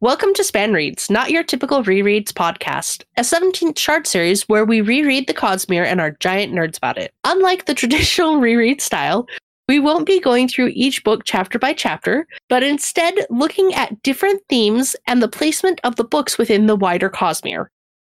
Welcome to Span Reads, not your typical rereads podcast, a 17th short series where we reread the Cosmere and are giant nerds about it. Unlike the traditional reread style, we won't be going through each book chapter by chapter, but instead looking at different themes and the placement of the books within the wider Cosmere.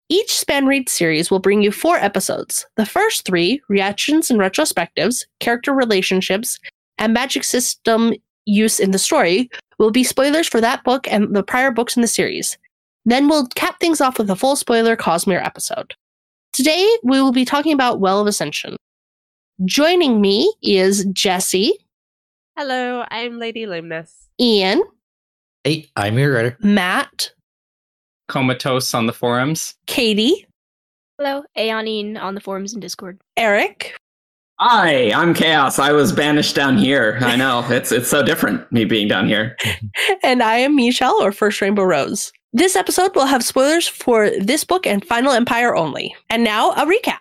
Each Span Read series will bring you four episodes. The first three, reactions and retrospectives, character relationships, and magic system use in the story, will be spoilers for that book and the prior books in the series. Then we'll cap things off with a full spoiler Cosmere episode. Today, we will be talking about Well of Ascension. Joining me is Jesse, Hello, I'm Lady Lumnus. Ian, Hey, I'm your writer. Matt, comatose on the forums. Katie, Hello, Aeonine on the forums and Discord. Eric, Hi, I'm Chaos. I was banished down here. I know it's it's so different me being down here. and I am Michelle, or First Rainbow Rose. This episode will have spoilers for this book and Final Empire only. And now, a recap.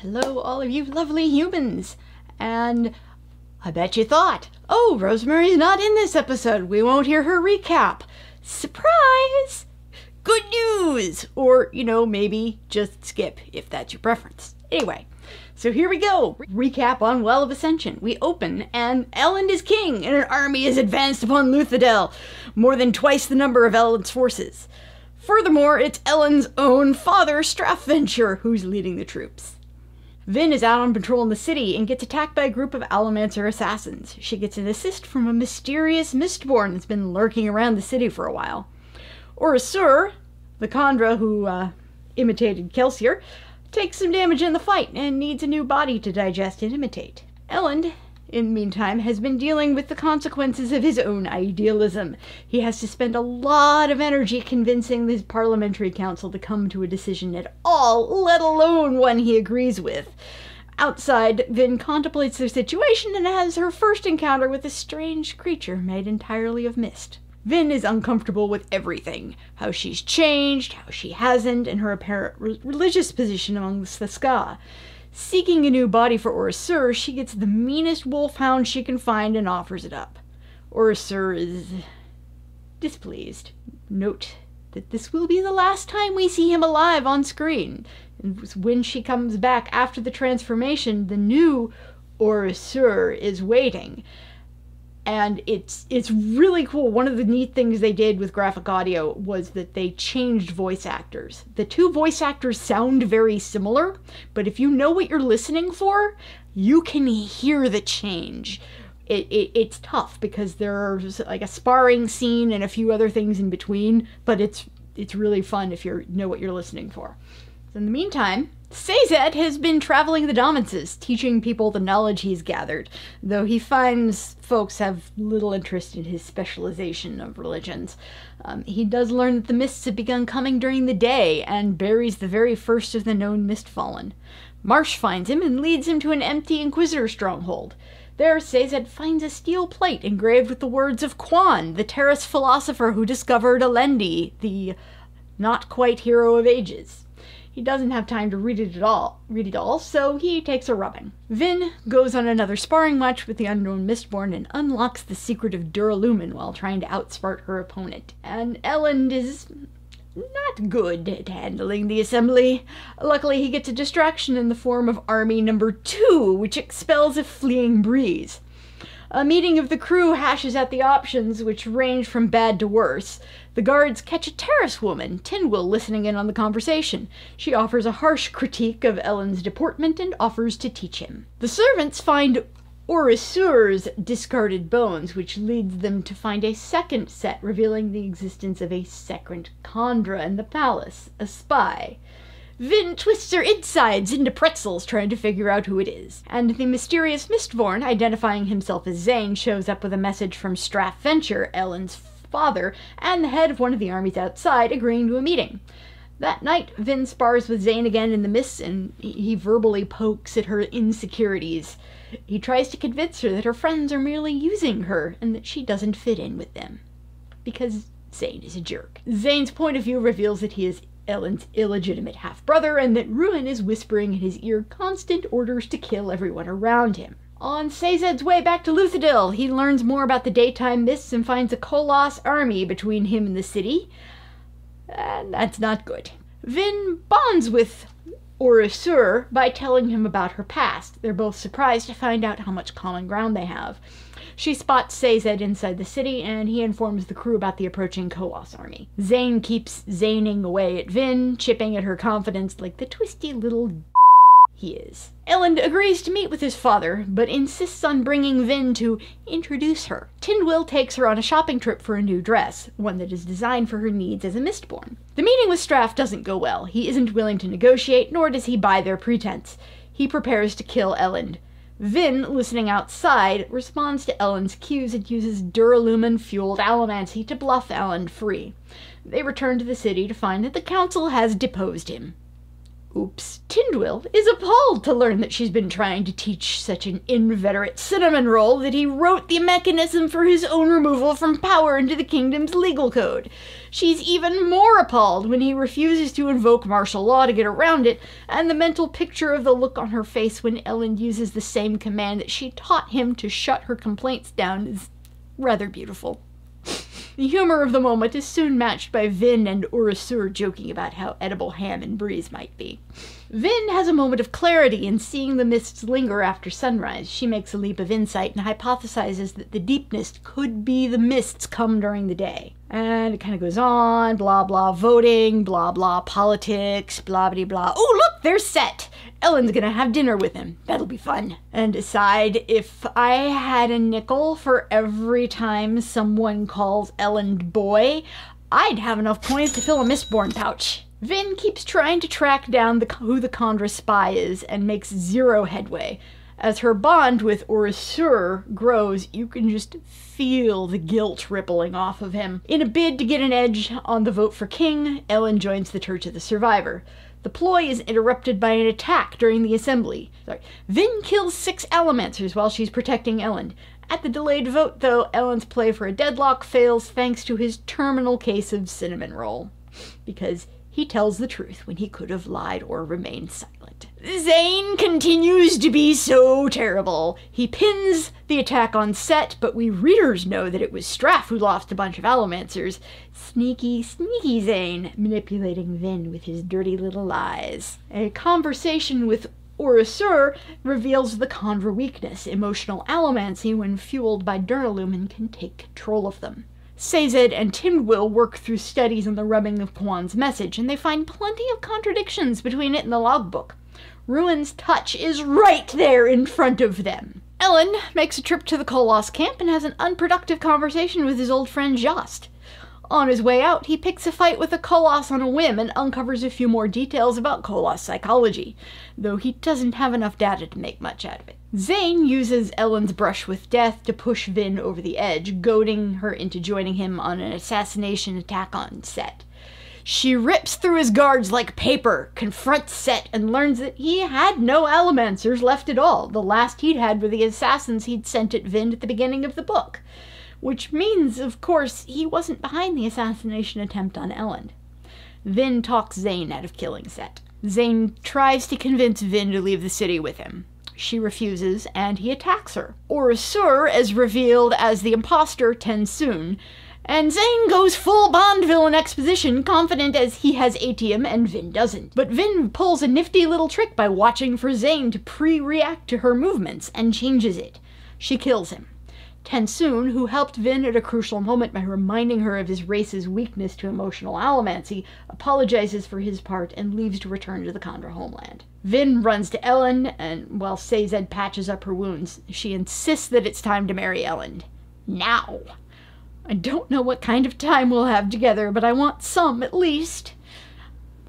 Hello, all of you lovely humans. And I bet you thought, oh, Rosemary's not in this episode. We won't hear her recap. Surprise! Good news! Or, you know, maybe just skip if that's your preference. Anyway, so here we go. Recap on Well of Ascension. We open, and Elend is king, and an army is advanced upon Luthadel, more than twice the number of Elend's forces. Furthermore, it's Elend's own father, Straff Venture, who's leading the troops. Vin is out on patrol in the city and gets attacked by a group of Allomancer assassins. She gets an assist from a mysterious Mistborn that's been lurking around the city for a while. OreSeur, the kandra who uh, imitated Kelsier, takes some damage in the fight and needs a new body to digest and imitate. Elend, in the meantime, has been dealing with the consequences of his own idealism. He has to spend a lot of energy convincing his parliamentary council to come to a decision at all, let alone one he agrees with. Outside, Vin contemplates their situation and has her first encounter with a strange creature made entirely of mist. Vin is uncomfortable with everything how she's changed, how she hasn't, and her apparent re- religious position amongst the skaa. Seeking a new body for OreSeur, she gets the meanest wolfhound she can find and offers it up. OreSeur is displeased. Note that this will be the last time we see him alive on screen. And when she comes back after the transformation, the new OreSeur is waiting and it's it's really cool. One of the neat things they did with graphic audio was that they changed voice actors. The two voice actors sound very similar, but if you know what you're listening for, you can hear the change. It, it, it's tough because there's like a sparring scene and a few other things in between, but it's it's really fun if you know what you're listening for. So in the meantime, Sazed has been traveling the Dominances, teaching people the knowledge he's gathered, though he finds folks have little interest in his specialization of religions. Um, he does learn that the mists have begun coming during the day and buries the very first of the known Mistfallen. Marsh finds him and leads him to an empty Inquisitor stronghold. There, Sazed finds a steel plate engraved with the words of Kwaan, the Terris philosopher who discovered Alendi, the not quite hero of ages. He doesn't have time to read it at all, read it all, so he takes a rubbing. Vin goes on another sparring match with the unknown Mistborn and unlocks the secret of Duralumin while trying to outsmart her opponent. And Elend is not good at handling the assembly. Luckily, he gets a distraction in the form of Army Number Two, which expels a fleeing breeze. A meeting of the crew hashes out the options, which range from bad to worse. The guards catch a Terris woman, Tindwyl, listening in on the conversation. She offers a harsh critique of Elend's deportment and offers to teach him. The servants find OreSeur's discarded bones, which leads them to find a second set revealing the existence of a second kandra in the palace, a spy. Vin twists her insides into pretzels trying to figure out who it is. And the mysterious Mistborn, identifying himself as Zane, shows up with a message from Strathventure, Elend's father, and the head of one of the armies outside, agreeing to a meeting. That night, Vin spars with Zane again in the mist and he verbally pokes at her insecurities. He tries to convince her that her friends are merely using her and that she doesn't fit in with them. Because Zane is a jerk. Zane's point of view reveals that he is Elend's illegitimate half brother and that Ruin is whispering in his ear constant orders to kill everyone around him. On Sazed's way back to Luthadel, he learns more about the daytime mists and finds a Koloss army between him and the city. And that's not good. Vin bonds with OreSeur by telling him about her past. They're both surprised to find out how much common ground they have. She spots Sazed inside the city, and he informs the crew about the approaching Koloss army. Zane keeps zaning away at Vin, chipping at her confidence like the twisty little he is. Elend agrees to meet with his father, but insists on bringing Vin to introduce her. Tindwyl takes her on a shopping trip for a new dress, one that is designed for her needs as a Mistborn. The meeting with Straff doesn't go well. He isn't willing to negotiate, nor does he buy their pretense. He prepares to kill Elend. Vin, listening outside, responds to Elend's cues and uses Duralumin fueled allomancy to bluff Elend free. They return to the city to find that the council has deposed him. Oops. Tindwyl is appalled to learn that she's been trying to teach such an inveterate cinnamon roll that he wrote the mechanism for his own removal from power into the kingdom's legal code. She's even more appalled when he refuses to invoke martial law to get around it, and the mental picture of the look on her face when Elend uses the same command that she taught him to shut her complaints down is rather beautiful. The humor of the moment is soon matched by Vin and OreSeur joking about how edible ham and breeze might be. Vin has a moment of clarity in seeing the mists linger after sunrise. She makes a leap of insight and hypothesizes that the deepness could be the mists come during the day. And it kind of goes on, blah blah voting, blah blah politics, blah blah blah. Oh, look, they're Cett! Elend's gonna have dinner with him. That'll be fun. And decide if I had a nickel for every time someone calls Elend boy, I'd have enough coins to fill a Mistborn pouch. Vin keeps trying to track down the, who the Kandra spy is and makes zero headway. As her bond with OreSeur grows, you can just feel the guilt rippling off of him. In a bid to get an edge on the vote for king, Elend joins the Church of the Survivor. The ploy is interrupted by an attack during the assembly. Sorry. Vin kills six Allomancers while she's protecting Elend. At the delayed vote, though, Elend's play for a deadlock fails thanks to his terminal case of cinnamon roll. Because he tells the truth when he could have lied or remained silent. Zane continues to be so terrible. He pins the attack on Cett, but we readers know that it was Straff who lost a bunch of Allomancers. Sneaky, sneaky Zane, manipulating Vin with his dirty little lies. A conversation with OreSeur reveals the Kandra weakness. Emotional allomancy, when fueled by Duralumin, can take control of them. Sazed and Tindwyl work through studies on the rubbing of Kwaan's message, and they find plenty of contradictions between it and the logbook. Ruin's touch is right there in front of them. Elend makes a trip to the Koloss camp and has an unproductive conversation with his old friend Jastes. On his way out, he picks a fight with a Koloss on a whim and uncovers a few more details about Koloss psychology, though he doesn't have enough data to make much out of it. Zane uses Elend's brush with death to push Vin over the edge, goading her into joining him on an assassination attack on Cett. She rips through his guards like paper, confronts Cett, and learns that he had no Allomancers left at all. The last he'd had were the assassins he'd sent at Vin at the beginning of the book. Which means, of course, he wasn't behind the assassination attempt on Elend. Vin talks Zane out of killing Cett. Zane tries to convince Vin to leave the city with him. She refuses, and he attacks her. OreSeur is revealed as the impostor TenSoon, and Zane goes full Bond villain exposition, confident as he has atium and Vin doesn't. But Vin pulls a nifty little trick by watching for Zane to pre-react to her movements and changes it. She kills him. TenSoon, who helped Vin at a crucial moment by reminding her of his race's weakness to emotional allomancy, apologizes for his part and leaves to return to the Kandra homeland. Vin runs to Elend, and while Sazed patches up her wounds, she insists that it's time to marry Elend. Now! I don't know what kind of time we'll have together, but I want some at least.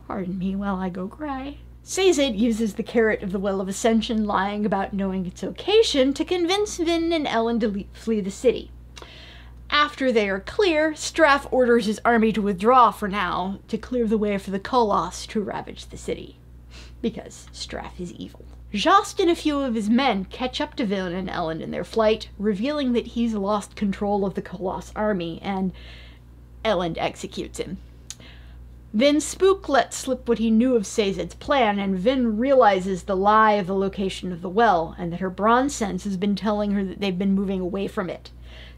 Pardon me while I go cry. Sazed uses the carrot of the Well of Ascension lying about knowing its location to convince Vin and Elend to le- flee the city. After they are clear, Straff orders his army to withdraw for now to clear the way for the Koloss to ravage the city. Because Straff is evil. Jastes and a few of his men catch up to Vin and Elend in their flight, revealing that he's lost control of the Koloss army, and Elend executes him. Then Spook lets slip what he knew of Sazed's plan, and Vin realizes the lie of the location of the well, and that her bronze sense has been telling her that they've been moving away from it.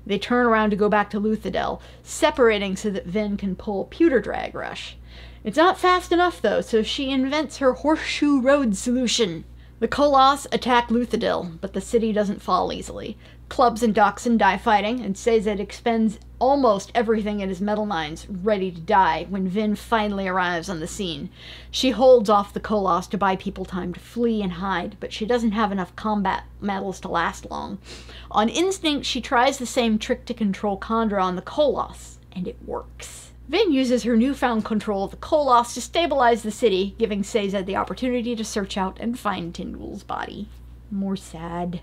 They turn around to go back to Luthadel, separating so that Vin can pull Pewter Drag Rush. It's not fast enough, though, so she invents her Horseshoe Road solution. The Koloss attack Luthadel, but the city doesn't fall easily. Clubs and Dockson die fighting, and Sazed expends almost everything in his metal mines, ready to die, when Vin finally arrives on the scene. She holds off the Koloss to buy people time to flee and hide, but she doesn't have enough combat metals to last long. On instinct, she tries the same trick to control Kandra on the Koloss, and it works. Vin uses her newfound control of the Koloss to stabilize the city, giving Sazed the opportunity to search out and find Tindwyl's body. More sad.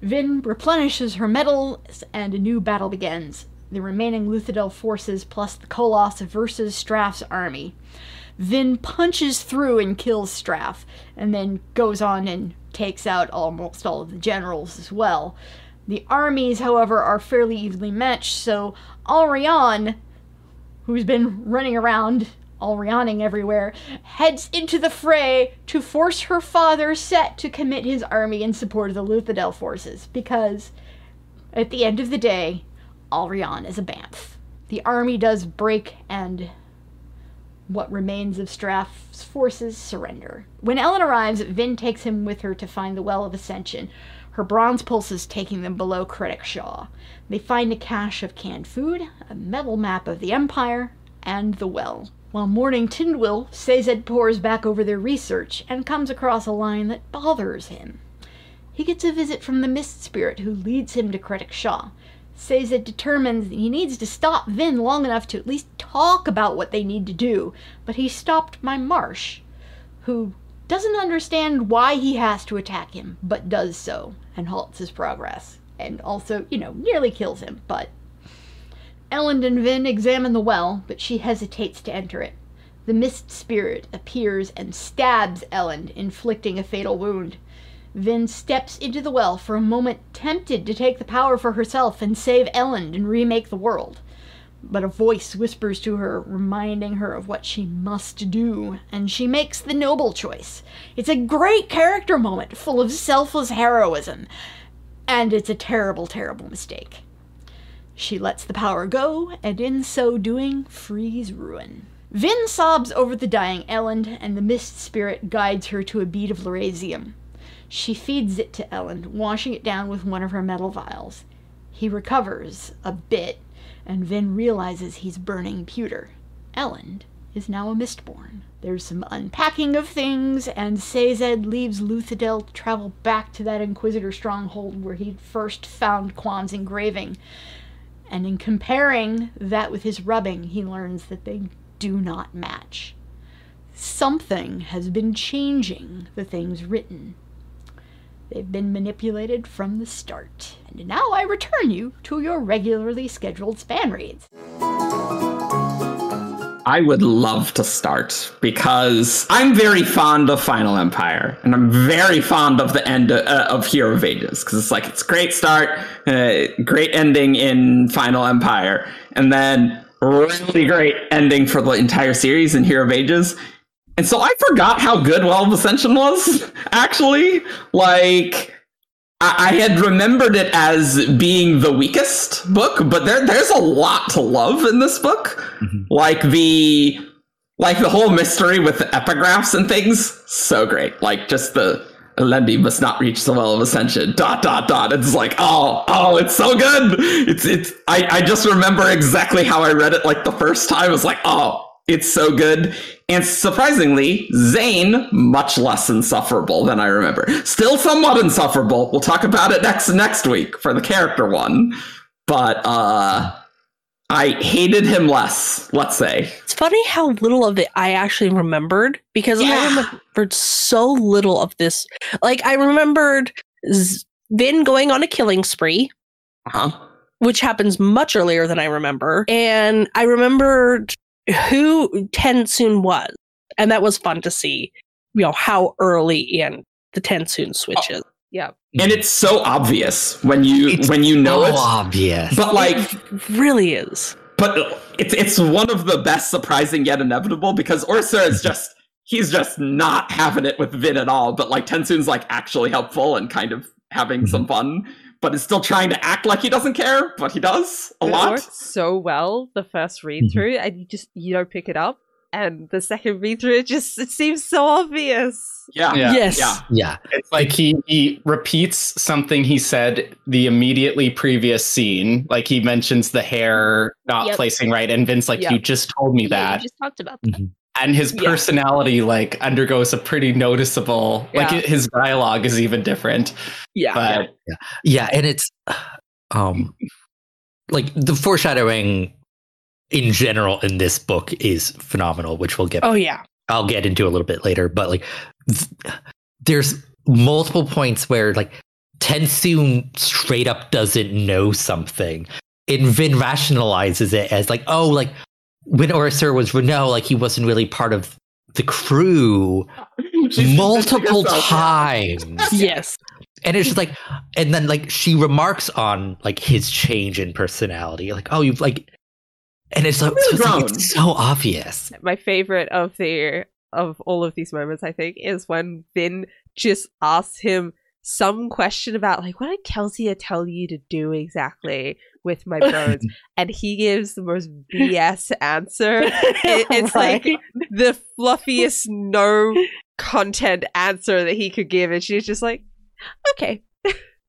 Vin replenishes her metals, and a new battle begins. The remaining Luthadel forces plus the Koloss versus Straff's army. Vin punches through and kills Straff, and then goes on and takes out almost all of the generals as well. The armies, however, are fairly evenly matched, so Allrianne, who's been running around Alrianing everywhere, heads into the fray to force her father Cett to commit his army in support of the Luthadel forces, because at the end of the day, Allrianne is a Banff. The army does break and what remains of Straff's forces surrender. When Elend arrives, Vin takes him with her to find the Well of Ascension, her bronze pulses taking them below Kredik Shaw. They find a cache of canned food, a metal map of the Empire, and the well. While mourning Tindwyl, Sazed pores back over their research and comes across a line that bothers him. He gets a visit from the Mist Spirit who leads him to Kredik Shaw. Sazed determines he needs to stop Vin long enough to at least talk about what they need to do, but he's stopped by Marsh, who doesn't understand why he has to attack him, but does so and halts his progress. And also, you know, nearly kills him, but Elend and Vin examine the well, but she hesitates to enter it. The mist spirit appears and stabs Elend, inflicting a fatal wound. Vin steps into the well for a moment, tempted to take the power for herself and save Elend and remake the world. But a voice whispers to her, reminding her of what she must do, and she makes the noble choice. It's a great character moment, full of selfless heroism, and it's a terrible, terrible mistake. She lets the power go, and in so doing, frees ruin. Vin sobs over the dying Elend, and the mist spirit guides her to a bead of Lerasium. She feeds it to Elend, washing it down with one of her metal vials. He recovers a bit, and Vin realizes he's burning pewter. Elend is now a Mistborn. There's some unpacking of things, and Sazed leaves Luthadel to travel back to that Inquisitor stronghold where he'd first found Quan's engraving. And in comparing that with his rubbing, he learns that they do not match. Something has been changing the things written. They've been manipulated from the start. And now I return you to your regularly scheduled span reads. I would love to start because I'm very fond of Final Empire and I'm very fond of the end uh, of Hero of Ages because it's like it's great start, uh, great ending in Final Empire, and then really great ending for the entire series in Hero of Ages. And so I forgot how good Well of Ascension was actually. Like I, had remembered it as being the weakest book, but there there's a lot to love in this book. Mm-hmm. Like the like the whole mystery with the epigraphs and things, so great. Like just the Alendi must not reach the well of ascension. Dot dot dot. It's like, oh, oh, it's so good. It's it's I, I just remember exactly how I read it like the first time. It was like, oh, it's so good. And surprisingly, Zane, much less insufferable than I remember. Still somewhat insufferable. We'll talk about it next next week for the character one. But uh I hated him less, let's say. It's funny how little of it I actually remembered because I remembered so little of this. Like I remembered Z- Vin going on a killing spree, Uh-huh. which happens much earlier than I remember, and I remembered who Tensoon was, and that was fun to see. You know how early in the Tensoon switches. Oh, yeah, And it's so obvious when you It's when you know so it. obvious. But like it really is. but it's it's one of the best surprising yet inevitable because OreSeur is just he's just not having it with Vin at all. But like Tensoon's like actually helpful and kind of having mm-hmm. some fun, but is still trying to act like he doesn't care, but he does a lot. it lot. works so well the first read through, and you just you don't pick it up. And the second read through, it just it seems so obvious. Yeah, Yeah. yes. yeah. Yeah. It's like he, he repeats something he said the immediately previous scene. Like he mentions the hair not Yep. placing right, and Vince like, Yep. you just told me Yeah, that. we just talked about that. Mhm. And his Yeah. personality like undergoes a pretty noticeable like his dialogue is even different. Yeah. But Yeah, and it's um like the foreshadowing in general in this book is phenomenal, which we'll get Oh yeah. I'll get into a little bit later, but like th- there's multiple points where like Tensoon straight up doesn't know something. And Vin rationalizes it as like, oh, like when OreSeur was Renoux, like he wasn't really part of the crew multiple times. Yes. And it's just like, and then like she remarks on like his change in personality, like, oh, you've like, and it's, so, Really it's, like, it's so obvious. My favorite of the of all of these moments, I think, is when Vin just asks him some question about like what did Kelsier tell you to do exactly with my bones, and he gives the most BS answer. It- it's like the fluffiest no content answer that he could give, and she's just like, okay,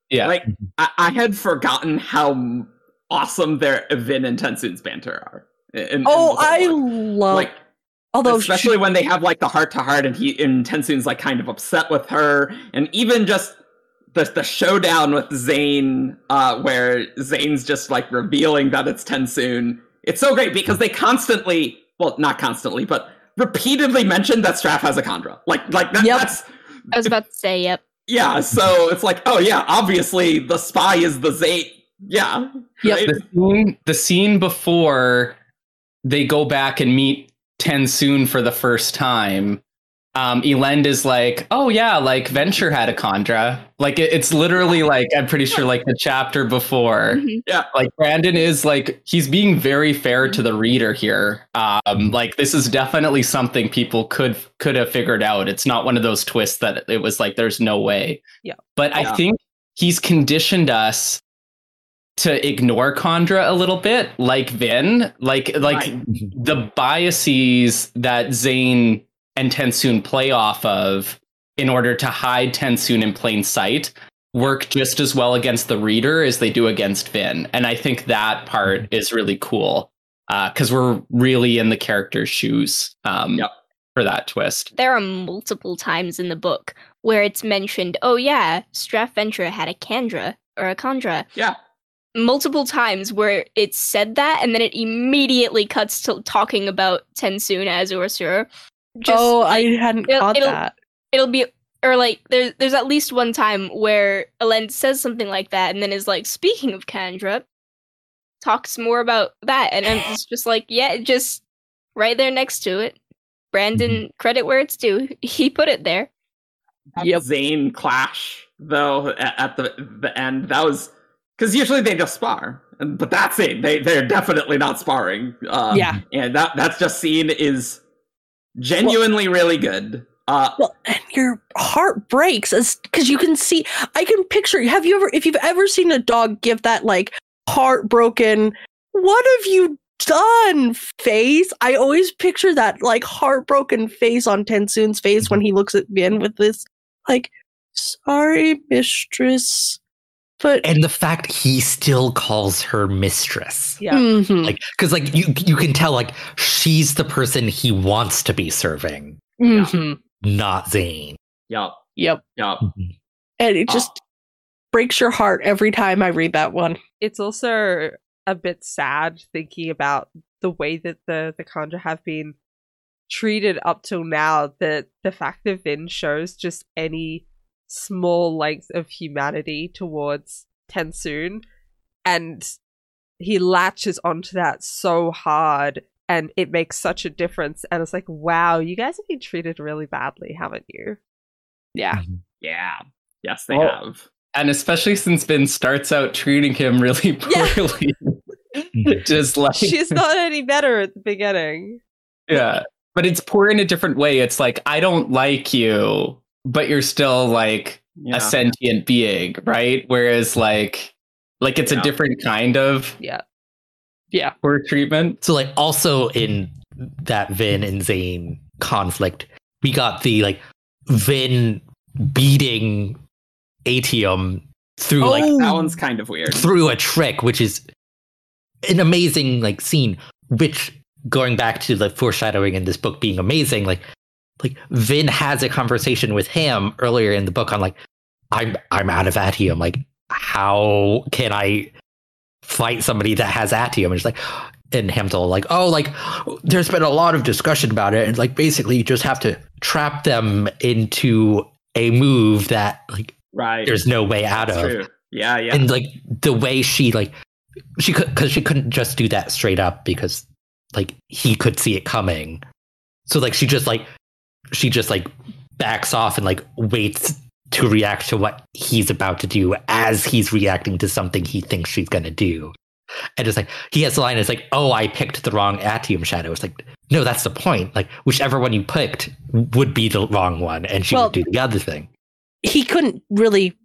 yeah. Like I, I mm-hmm. had forgotten how awesome their Vin and Tensoon's banter are. in- in Oh, the I book. love. like although especially when they have like the heart to heart and he and Tensoon's like kind of upset with her and even just the the showdown with Zane uh where Zane's just like revealing that it's Tensoon. It's so great because they constantly well not constantly but repeatedly mention that Straff has a kandra. Like like that, Yep. that's I was about to say, yep. yeah, so it's like oh yeah, obviously the spy is the Zane. Yeah. Yep. right? the scene, the scene before they go back and meet Tensoon for the first time, um, Elend is like, "Oh yeah, like Venture had a kandra." Like it, it's literally like I'm pretty sure like the chapter before. Mhm. Like Brandon is like he's being very fair to the reader here. Um, like this is definitely something people could could have figured out. It's not one of those twists that it was like there's no way. Yeah. But I think he's conditioned us to ignore kandra a little bit, like Vin, like like Right. the biases that Zane and Tensoon play off of in order to hide Tensoon in plain sight work just as well against the reader as they do against Vin. And I think that part is really cool because we're really in the character's shoes um, Yep. for that twist. There are multiple times in the book where it's mentioned, oh yeah, Straff Venture had a kandra or a kandra. Yeah. Multiple times where it said that and then it immediately cuts to talking about Tensoon as OreSeur. Just oh, like, I hadn't it'll- caught it'll- that. it'll be or like there's there's at least one time where Elend says something like that and then is like speaking of kandra talks more about that and then it's just like yeah just right there next to it Brandon credit where it's due he put it there that Yep. Zane clash though at, at the the end that was because usually they just spar, but that's it. They they're definitely not sparring. Uh, Yeah. and that that's just scene is genuinely really good. Uh, Well, and your heart breaks as because you can see. I can picture. Have you ever, if you've ever seen a dog give that like heartbroken, "What have you done?" face? I always picture that like heartbroken face on Tensoon's face when he looks at Vin with this like, "Sorry, mistress," but And the fact he still calls her mistress. yeah. Mhm, Like, because like you you can tell like she's the person he wants to be serving, mhm. not Zane. yup, yep, yup. and it just Oh. breaks your heart every time I read that one. it's also a bit sad thinking about the way that the the Kandra have been treated up till now. That the fact that Vin shows just any small length of humanity towards Tensoon, and he latches onto that so hard, and it makes such a difference. And it's like, wow, you guys have been treated really badly, haven't you? Yeah, mm-hmm. Yeah, yes, they Oh. have. And especially since Vin starts out treating him really Yeah. poorly. Mm-hmm. just like She's not any better at the beginning. yeah. But it's poor in a different way. It's like I don't like you, but you're still like Yeah. a sentient being, right? Whereas like like it's Yeah. a different kind of Yeah. Yeah. poor treatment. So like also in that Vin and Zane conflict, we got the like Vin beating Atium through like oh, that one's kind of weird. through a trick, which is an amazing like scene. Which going back to the foreshadowing in this book being amazing, like like Vin has a conversation with him earlier in the book on like I'm I'm out of Atium. Like how can I fight somebody that has Atium? And it's like and Hamtel like oh like there's been a lot of discussion about it and like basically you just have to trap them into a move that like Right. there's no way out That's of true. Yeah, yeah. and like the way she like she could because she couldn't just do that straight up because like he could see it coming so like she just like she just like backs off and like waits to react to what he's about to do as he's reacting to something he thinks she's gonna do. And it's like he has the line it's like oh i picked the wrong atium shadow. It's like no that's the point. Like whichever one you picked would be the wrong one and she Well- would do the other thing. He couldn't really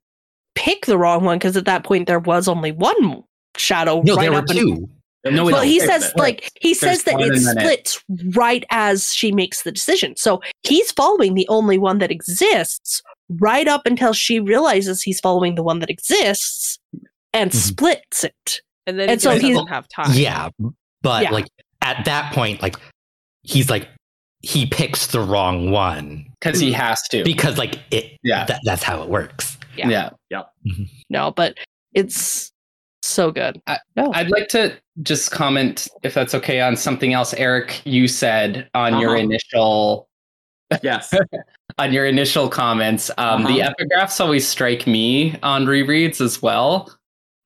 pick the wrong one because at that point there was only one shadow. no right there were two No, well, he says it. like he says that it and then it- splits right as she makes the decision. So he's following the only one that exists right up until she realizes he's following the one that exists and Mhm. splits it. And then And he so just he's- doesn't have time. Yeah, but Yeah. like at that point, like he's like he picks the wrong one because he has to. because like it. yeah. That, that's how it works. Yeah. yeah. No, but it's so good. I- no. I'd like to just comment, if that's okay, on something else, Eric. You said on your Uh-huh. initial yes. on your initial comments. Um, The Uh-huh. epigraphs always strike me on rereads as well.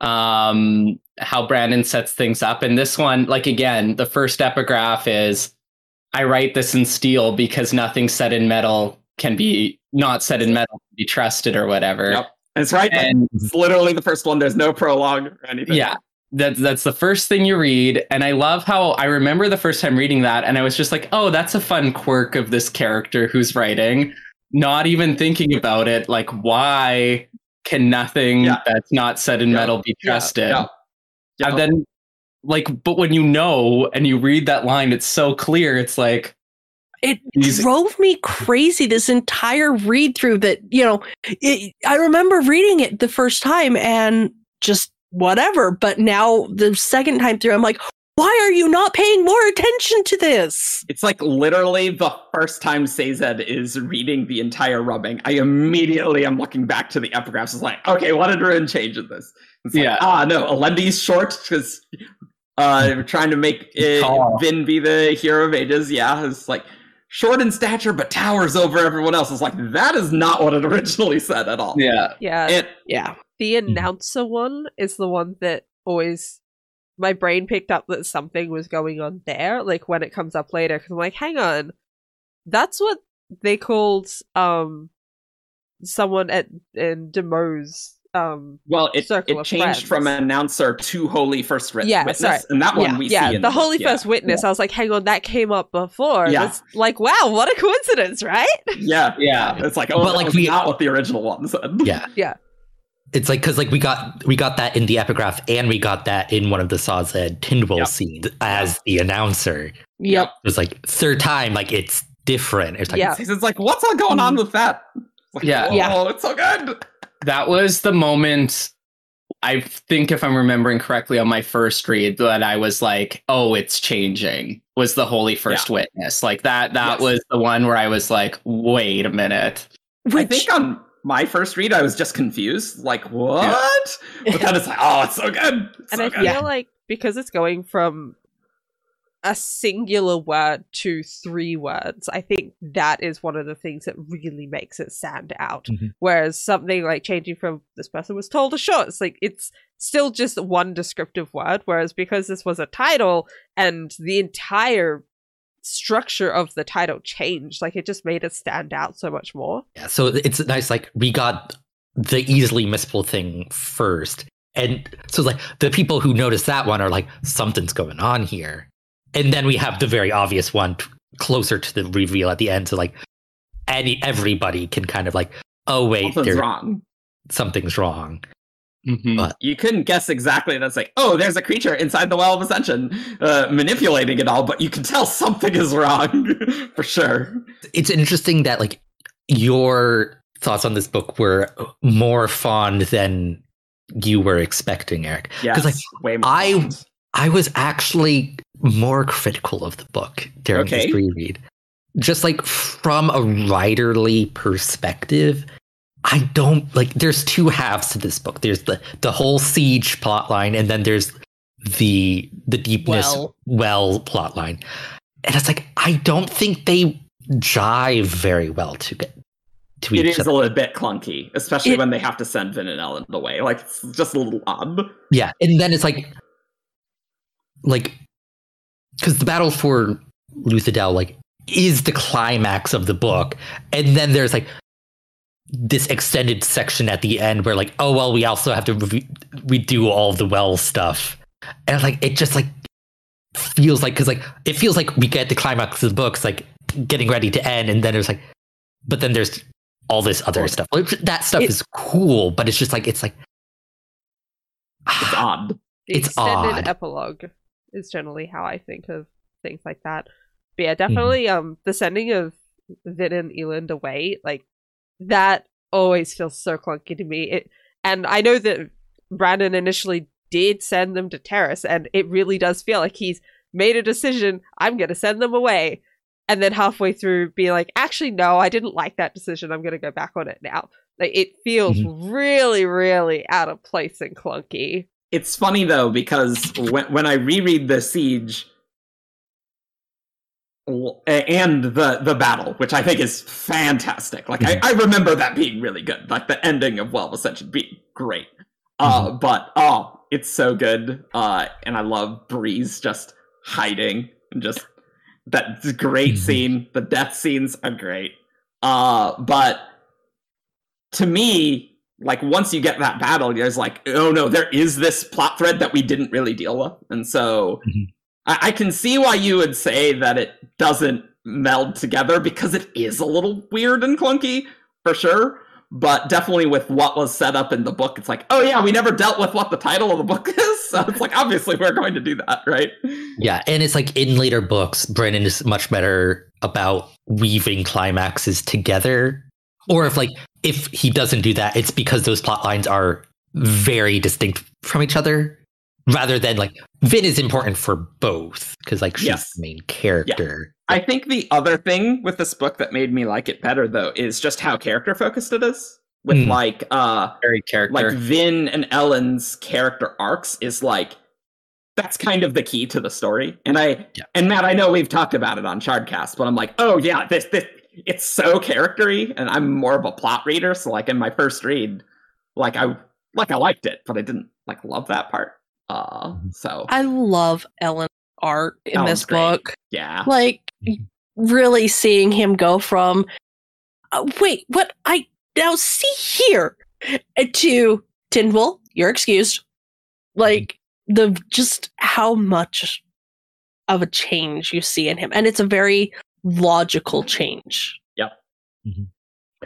Um, how Brandon sets things up, and this one, like again, the first epigraph is, "I write this in steel because nothing said in metal can be not said in metal can be trusted or whatever." Yep. It's right. And It's literally the first one. There's no prologue or anything. yeah that's that's the first thing you read and i love how i remember the first time reading that and i was just like oh that's a fun quirk of this character who's writing not even thinking about it like why can nothing Yeah. that's not said in Yeah. metal be trusted Yeah. Yeah. and then like but when you know and you read that line it's so clear it's like It He's- drove me crazy this entire read through that, you know, it, I remember reading it the first time and just whatever. But now the second time through, I'm like, why are you not paying more attention to this? It's like literally the first time Sazed is reading the entire rubbing. I immediately am looking back to the epigraphs. It's like, okay, what did Ruin change in this? It's like, Yeah. ah, no, Alendi's short because uh, trying to make uh, Tall. Vin be the hero of ages. Yeah, it's like short in stature but towers over everyone else. It's like that is not what it originally said at all. yeah Yeah. It, Yeah. the announcer one is the one that always my brain picked up that something was going on there like when it comes up later because i'm like hang on that's what they called um someone at in demo's um well, it, Circle it of changed friends. from announcer to holy first writ- Yeah, witness, sorry. and that one Yeah. we yeah see. in the holy yeah. first witness i was like hang on that came up before Yeah. That's like wow what a coincidence right Yeah, Yeah. It's like, oh, But, but like, like we- not what the original one said. Yeah, Yeah. It's like because like we got we got that in the epigraph and we got that in one of the Sazed Tindwyl Yep. scenes as the announcer. Yep. It was like third time, like it's different. It's like Yeah. It's like, what's all going on with that? Like, Yeah. oh, Yeah. it's so good. That was the moment I think if I'm remembering correctly on my first read that I was like, oh, it's changing. Was the holy first witness. Like that that Yes. was the one where I was like, wait a minute. I think on my first read, I was just confused. Like, what? But then it's like, oh, it's so good. It's and so I good. feel like because it's going from a singular word to three words, I think that is one of the things that really makes it stand out. Mhm. Whereas something like changing from this person was told a short, it's like it's still just one descriptive word. Whereas because this was a title and the entire structure of the title changed, like it just made it stand out so much more. Yeah, so it's nice. Like we got the easily missable thing first, And so like the people who notice that one are like, something's going on here. And then we have the very obvious one t- closer to the reveal at the end. So like any everybody can kind of like, oh wait, Something's wrong. something's wrong. Mhm. But- You couldn't guess exactly. That's like, oh, there's a creature inside the Well of Ascension, uh, manipulating it all, but you can tell something is wrong for sure. It's interesting that like your thoughts on this book were more fond than you were expecting, Eric. Yes, like, way more. I- fun. I was actually more critical of the book during Okay. this reread. Just like from a writerly perspective, I don't like there's two halves to this book. There's the the whole siege plotline and then there's the the deepness Well. well, plotline. And it's like I don't think they jive very well to get to It each is other. a little bit clunky, especially It- when they have to send Vin and Elend away. Like, it's just a little odd. Yeah, and then it's like, like, because the battle for Luthadel like is the climax of the book, and then there's like this extended section at the end where like, oh well, we also have to re- redo all the well stuff, and like it just like feels like because like it feels like we get the climax of the books like getting ready to end, and then there's like, but then there's all this other stuff. That stuff It- is cool, but it's just like it's like. It's odd. The It's extended odd. epilogue is generally how I think of things like that. But yeah, Mm-hmm. definitely um the sending of Vin and Elend away, like that always feels so clunky to me. It and I know that Brandon initially did send them to Terris, and it really does feel like he's made a decision, I'm gonna send them away. And then halfway through being like, actually no, I didn't like that decision. I'm gonna go back on it now. Like it feels really, really out of place and clunky. It's funny though because when when I reread the siege and the the battle, which I think is fantastic. Like I, I remember that being really good. Like the ending of Well of Ascension being great. Uh, but oh, it's so good. Uh, and I love Breeze just hiding and just that great Mhm. scene. The death scenes are great. Uh, but to me, like once you get that battle, there's like, oh no, there is this plot thread that we didn't really deal with, and so Mhm. I, I can see why you would say that it doesn't meld together because it is a little weird and clunky for sure. But definitely with what was set up in the book, it's like, oh yeah, we never dealt with what the title of the book is, so it's like obviously we're going to do that, right? Yeah, and it's like in later books, Brandon is much better about weaving climaxes together. Or if like if he doesn't do that, it's because those plot lines are very distinct from each other. Rather than like Vin is important for both because like she's Yes. the main character. Yeah. I think the other thing with this book that made me like it better though is just how character focused it is. With Mm. like uh Very character. like Vin and Elend's character arcs is like that's kind of the key to the story. And I Yeah. and Matt, I know we've talked about it on Shardcast, but I'm like, oh yeah, this this it's so charactery, and I'm more of a plot reader. So like in my first read, like I like I liked it, but I didn't like love that part. Uh, so I love Elend art in Elend's this great. book. yeah, Like Mhm. really seeing him go from uh, wait, what I now see here uh, to Tindwyl, you're excused. Like the just how much of a change you see in him. And it's a very logical change.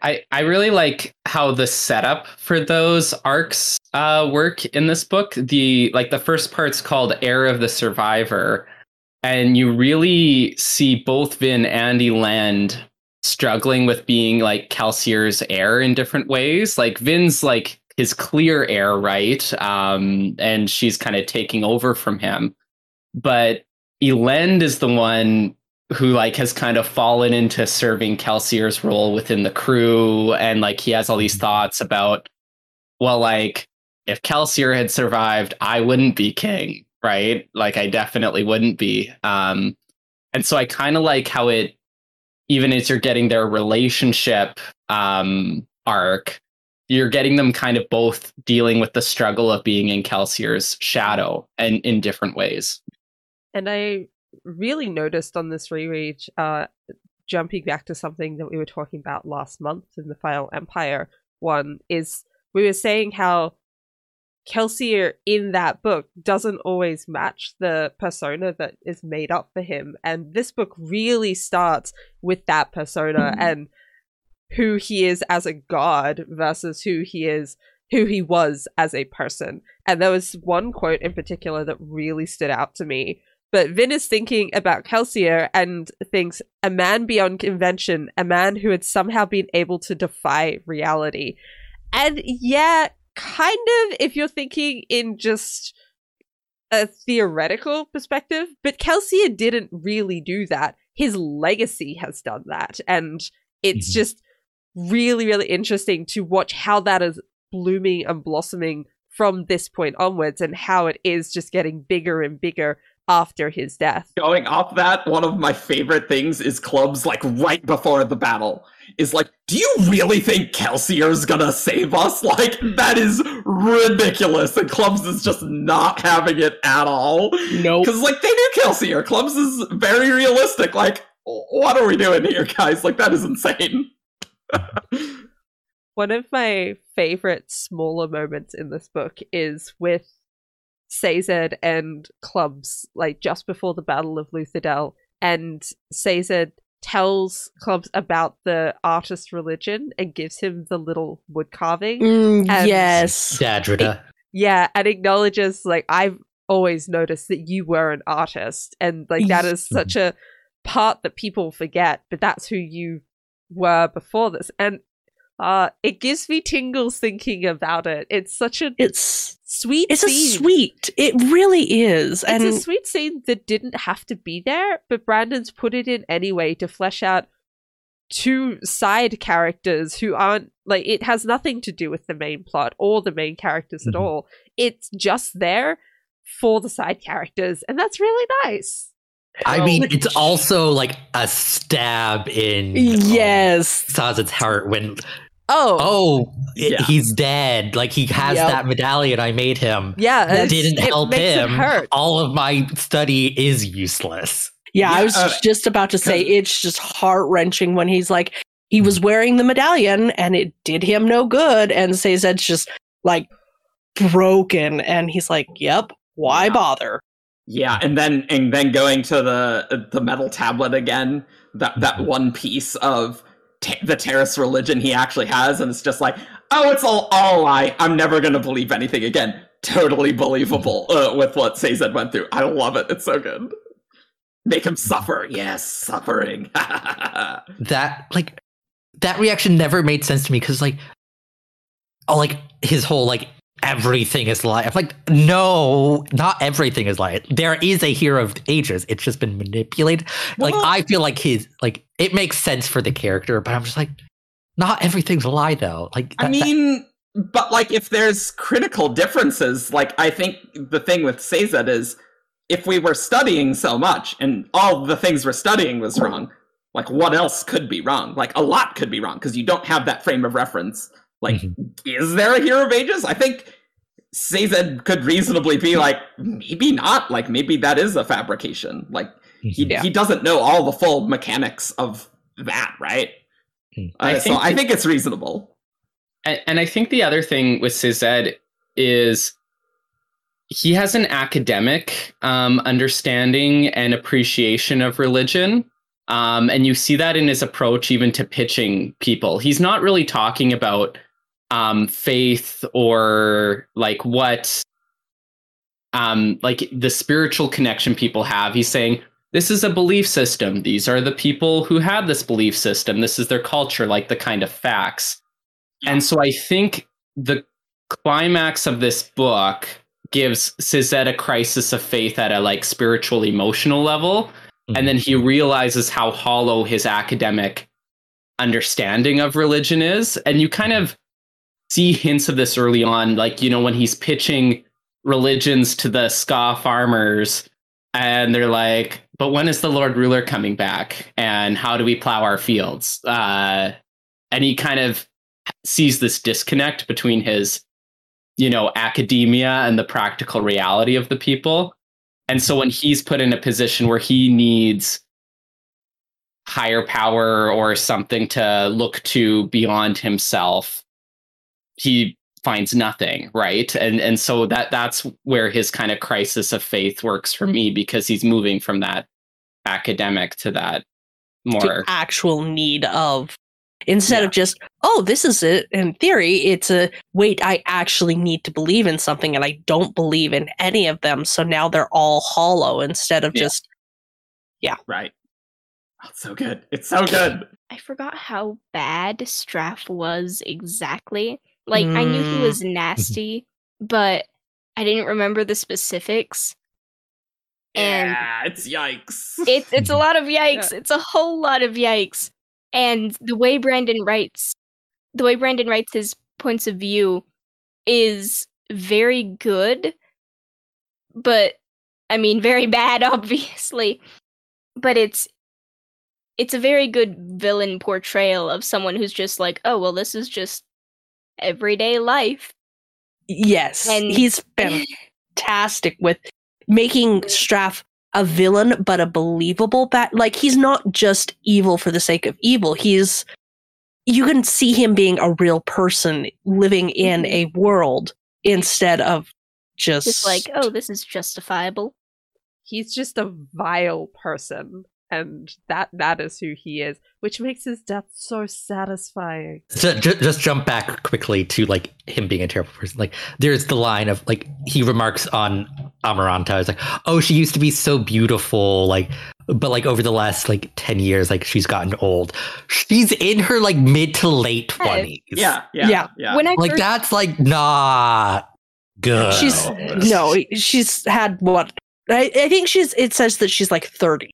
I, I really like how the setup for those arcs uh, work in this book. The like the first part's called Heir of the Survivor, and you really see both Vin and Elend struggling with being like Kelsier's heir in different ways. Like Vin's like his clear heir, right? Um, and she's kind of taking over from him. But Elend is the one who like has kind of fallen into serving Kelsier's role within the crew. And like he has all these thoughts about well like if Kelsier had survived I wouldn't be king right? Like I definitely wouldn't be. Um and so I kind of like how it even as you're getting their relationship um arc you're getting them kind of both dealing with the struggle of being in Kelsier's shadow and in different ways. And I really noticed on this reread, uh, jumping back to something that we were talking about last month in the Final Empire one, is we were saying how Kelsier in that book doesn't always match the persona that is made up for him. And this book really starts with that persona and who he is as a god versus who he is who he was as a person. And there was one quote in particular that really stood out to me. But Vin is thinking about Kelsier and thinks a man beyond convention, a man who had somehow been able to defy reality. And yeah, kind of if you're thinking in just a theoretical perspective, but Kelsier didn't really do that. His legacy has done that. And it's Mhm. just really, really interesting to watch how that is blooming and blossoming from this point onwards and how it is just getting bigger and bigger after his death. Going off that, one of my favorite things is clubs like right before the battle is like, do you really think Kelsier's gonna save us? Like that is ridiculous, and Clubs is just not having it at all. Nope. Because like they knew Kelsier. Clubs is very realistic. Like, what are we doing here, guys? Like that is insane. One of my favorite smaller moments in this book is with Sazed and Clubs, like just before the Battle of Luthadel, and Sazed tells Clubs about the artist religion and gives him the little wood carving. Mm, And- yes. Dadradah. Yeah, and acknowledges like I've always noticed that you were an artist, and like that is such a part that people forget, but that's who you were before this, and uh, it gives me tingles thinking about it. It's such a It's sweet. it's a sweet. It really is. It's and a sweet scene that didn't have to be there, but Brandon's put it in anyway to flesh out two side characters who aren't like it has nothing to do with the main plot or the main characters at Mhm. all. It's just there for the side characters, and that's really nice. I mean, it's also like a stab in yes. Sazed's heart when Oh, oh it- Yeah. he's dead. Like he has Yep. that medallion I made him. yeah, That didn't it help him. Hurt. All of my study is useless. Yeah, I was uh, just about to say it's just heart wrenching when he's like, he was wearing the medallion and it did him no good. And Sazed's just like broken. And he's like, yep, why Yeah. bother? Yeah, and then and then going to the the metal tablet again, that that one piece of the Terris religion he actually has, and it's just like, oh, it's all all a lie. I'm never gonna believe anything again. Totally believable uh, with what Sazed went through. I love it. It's so good. Make him suffer. Yes, suffering. That like that reaction never made sense to me because like oh like his whole like everything is lie. I'm like, no, not everything is lie. There is a hero of ages. It's just been manipulated. like I feel like his like it makes sense for the character, but I'm just like, not everything's lie though. Like I that- that- mean, but like if there's critical differences, like I think the thing with Sazed is if we were studying so much and all the things we're studying was wrong, like what else could be wrong? Like a lot could be wrong because you don't have that frame of reference. Like, Mhm. is there a hero of ages? I think Sazed could reasonably be like, maybe not. Like maybe that is a fabrication. Like he Mhm. he doesn't know all the full mechanics of that, right? Hmm. Uh, I so think I think it's reasonable. And, and I think the other thing with Sazed is he has an academic um, understanding and appreciation of religion. Um, and you see that in his approach, even to pitching people. He's not really talking about um, faith or like what, um, like the spiritual connection people have. He's saying, this is a belief system. These are the people who have this belief system. This is their culture, like the kind of facts. And so I think the climax of this book gives Sazed a crisis of faith at a like spiritual emotional level. And then he realizes how hollow his academic understanding of religion is. And you kind of see hints of this early on, like, you know, when he's pitching religions to the skaa farmers and they're like, but when is the Lord ruler coming back? And how do we plow our fields? Uh, and he kind of sees this disconnect between his you know academia and the practical reality of the people and so when he's put in a position where he needs higher power or something to look to beyond himself he finds nothing, right? And and so that that's where his kind of crisis of faith works for me mm-hmm. because he's moving from that academic to that more to actual need of instead Yeah. of just oh this is it in theory it's a wait i actually need to believe in something and i don't believe in any of them so now they're all hollow instead of just Yeah. Right. Oh, so good. It's so good. I forgot how bad Straff was exactly. Like I knew he was mm. nasty, but I didn't remember the specifics. And yeah, it's yikes. it's it's a lot of yikes. It's a whole lot of yikes. And the way Brandon writes the way Brandon writes his points of view is very good, but I mean very bad obviously. But it's it's a very good villain portrayal of someone who's just like, "Oh, well this is just everyday life." yes And- he's fantastic with making straff a villain but a believable bad like he's not just evil for the sake of evil he's you can see him being a real person living in Mhm. a world instead of just, Just like, "Oh, this is justifiable." He's just a vile person, and that that is who he is, which makes his death so satisfying. Ju- ju- just jump back quickly to like him being a terrible person. Like there's the line of like he remarks on Amaranta. It's like, oh, she used to be so beautiful, like, but like over the last like ten years, like she's gotten old. She's in her like mid to late twenties. yeah, yeah, Yeah. yeah. When I like first that's like not good. she's no she's had what I, I think she's it says that she's like 30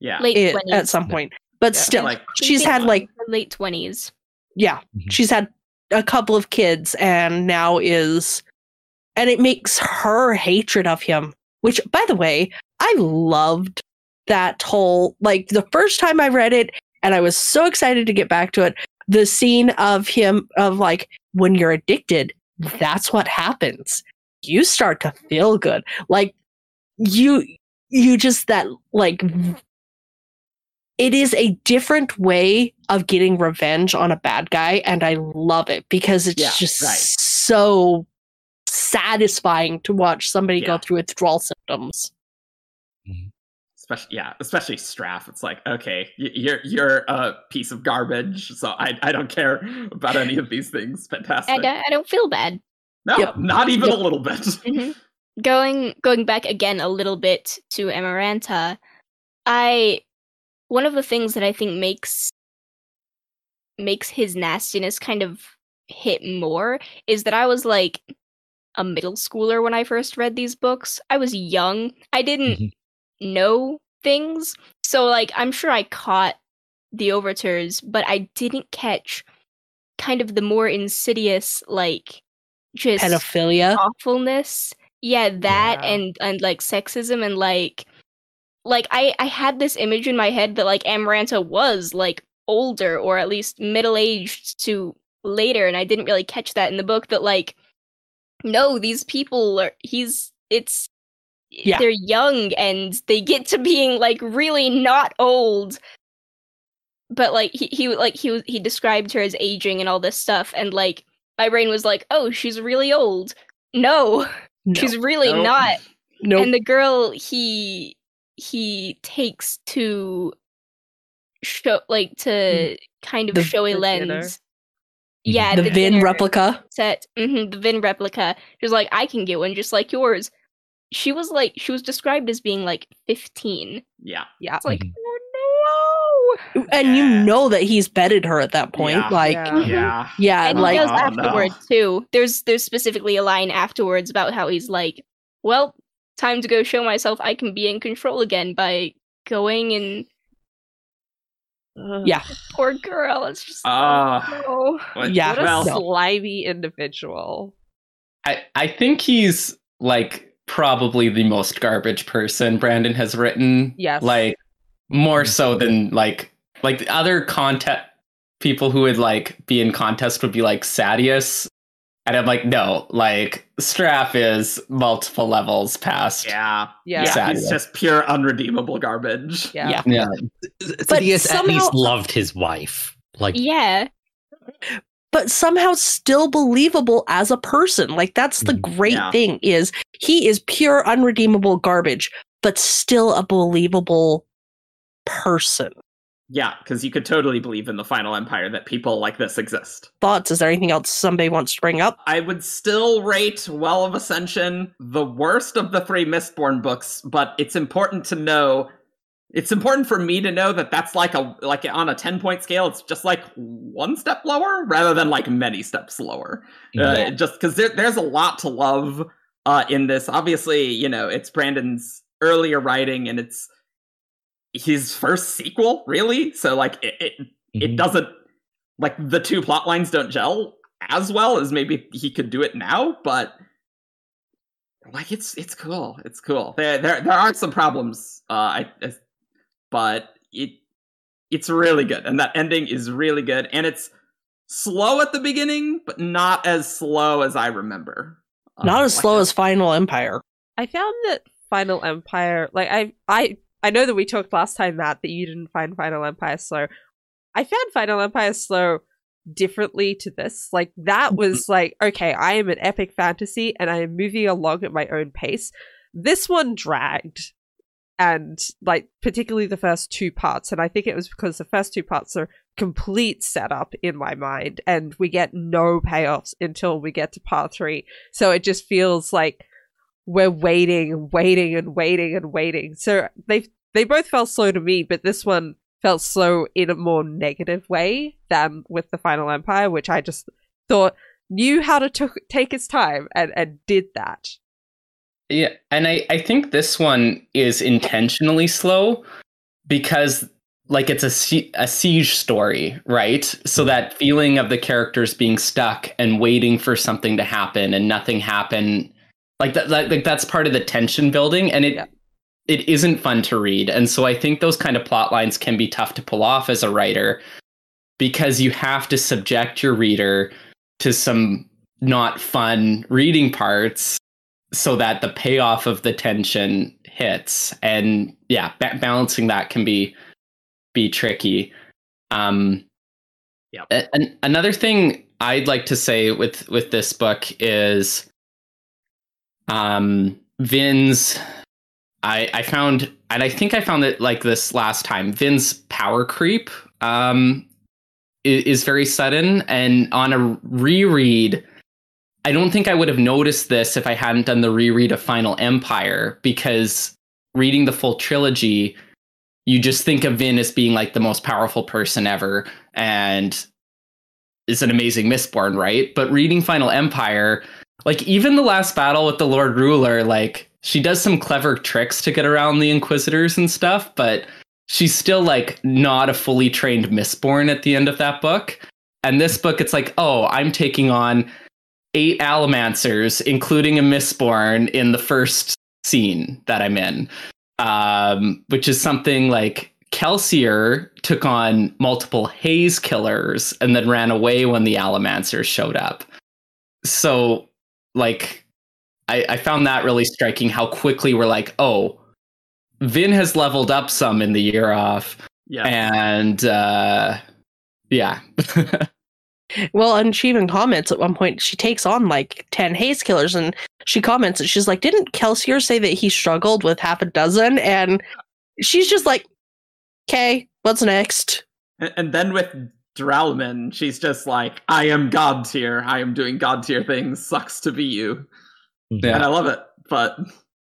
yeah. late i- 20s. at some point but Yeah, still like she's had like late 20s. yeah Mhm. she's had a couple of kids and now is and it makes her hatred of him which by the way i loved that whole like the first time i read it and i was so excited to get back to it the scene of him of like when you're addicted that's what happens you start to feel good like you you just that like it is a different way of getting revenge on a bad guy and i love it because it's Yeah, just right. so satisfying to watch somebody go through withdrawal symptoms especially yeah, especially Straff. It's like, okay, you're you're a piece of garbage, so I I don't care about any of these things. Fantastic. I, don't- I don't feel bad. no, Yep. not even Yep. a little bit. hmm Going going back again a little bit to Amaranta, I one of the things that I think makes makes his nastiness kind of hit more is that I was like a middle schooler when I first read these books. I was young. I didn't Mhm. know things. So like I'm sure I caught the overtures, but I didn't catch kind of the more insidious like just pedophilia awfulness yeah that Yeah. and and like sexism and like like i i had this image in my head that like amaranta was like older or at least middle aged to later and i didn't really catch that in the book that like no these people are he's it's Yeah. they're young and they get to being like really not old. But like he, he like he was he described her as aging and all this stuff and like my brain was like oh she's really old. No no, she's really not. Nope. and the girl he he takes to show like to kind of The- show a the dinner. lens yeah the, Vin replica set hmm the vin replica she's like i can get one just like yours she was like she was described as being like 15 yeah. Yeah. it's like Mhm. oh no and you know that he's bedded her at that point Yeah. like Yeah. Mhm. Yeah. yeah and like he does Oh, afterward no. too. There's there's specifically a line afterwards about how he's like, "Well, time to go show myself I can be in control again by going and Yeah. poor girl." It's just Uh, oh, what- Yeah. What a Well, slimy individual. I, I think he's like probably the most garbage person Brandon has written. Yes. Like more so than like like the other content people who would like be in contest would be like Sadeas. And I'm like, no, like Straff is multiple levels past. yeah. Yeah. Yeah. He's just pure unredeemable garbage. Yeah. Yeah. Yeah. Sadeas at somehow- least loved his wife. Like yeah. but somehow still believable as a person. Like that's the Mhm. great Yeah. thing is he is pure unredeemable garbage, but still a believable person. Yeah, because you could totally believe in the final empire that people like this exist. Thoughts? Is there anything else somebody wants to bring up? I would still rate Well of Ascension the worst of the three Mistborn books, but it's important to know. It's important for me to know that that's like a like on a ten point scale. It's just like one step lower rather than like many steps lower. Uh, just because there, there's a lot to love uh, in this. Obviously, you know it's Brandon's earlier writing and it's his first sequel, really. So like it it, it Mhm. doesn't like the two plot lines don't gel as well as maybe he could do it now, but like it's it's cool. It's cool. There there there are some problems, uh, I, I but it it's really good, and that ending is really good, and it's slow at the beginning, but not as slow as I remember. Uh, Not as like slow a- as Final Empire. I found that Final Empire, like I, I, I know that we talked last time, Matt, that you didn't find Final Empire slow. I found Final Empire slow differently to this. Like that mm-hmm. was like, okay, I am an epic fantasy and I am moving along at my own pace. This one dragged, and like particularly the first two parts, and I think it was because the first two parts are complete setup in my mind, and we get no payoffs until we get to part three. So it just feels like we're waiting, waiting, and waiting and waiting. So they they both felt slow to me, but this one felt slow in a more negative way than with the Final Empire, which I just thought knew how to t- take its time and, and did that. Yeah, and I I think this one is intentionally slow because like it's a a siege story, right? So that feeling of the characters being stuck and waiting for something to happen and nothing happen, like that, like that's part of the tension building, and it Yeah. It isn't fun to read. And so I think those kind of plot lines can be tough to pull off as a writer because you have to subject your reader to some not fun reading parts so that the payoff of the tension hits and yeah ba- balancing that can be be tricky um Yep. a- another thing i'd like to say with with this book is um vin's i i found and i think i found it like this last time vin's power creep um i- is very sudden and on a reread I don't think I would have noticed this if I hadn't done the reread of Final Empire because reading the full trilogy, you just think of Vin as being like the most powerful person ever and is an amazing Mistborn, right? But reading Final Empire, like even the last battle with the Lord Ruler, like she does some clever tricks to get around the Inquisitors and stuff, but she's still like not a fully trained Mistborn at the end of that book. And this book, it's like, oh, I'm taking on eight Allomancers, including a Mistborn, in the first scene that I'm in, um, which is something like Kelsier took on multiple Haze killers and then ran away when the Allomancers showed up. So, like, I, I found that really striking how quickly we're like, oh, Vin has leveled up some in the year off, Yeah. and uh, yeah. Well, and she even comments at one point, she takes on like 10 haze killers and she comments and she's like, Didn't Kelsier say that he struggled with half a dozen? And she's just like, Okay, what's next? And, and then with duralumin, she's just like, I am God tier. I am doing God tier things. Sucks to be you. Yeah. And I love it. But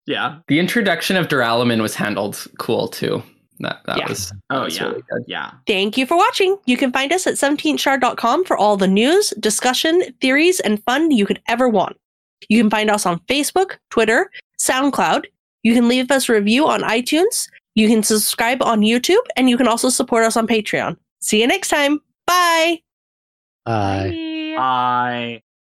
yeah. The introduction of Duralumin was handled cool too. That that Yeah. was Oh, was yeah. really good. Yeah. Thank you for watching. You can find us at 17thshard.com for all the news, discussion, theories, and fun you could ever want. You can find us on Facebook, Twitter, SoundCloud. You can leave us a review on iTunes. You can subscribe on YouTube, and you can also support us on Patreon. See you next time. Bye. Bye. I.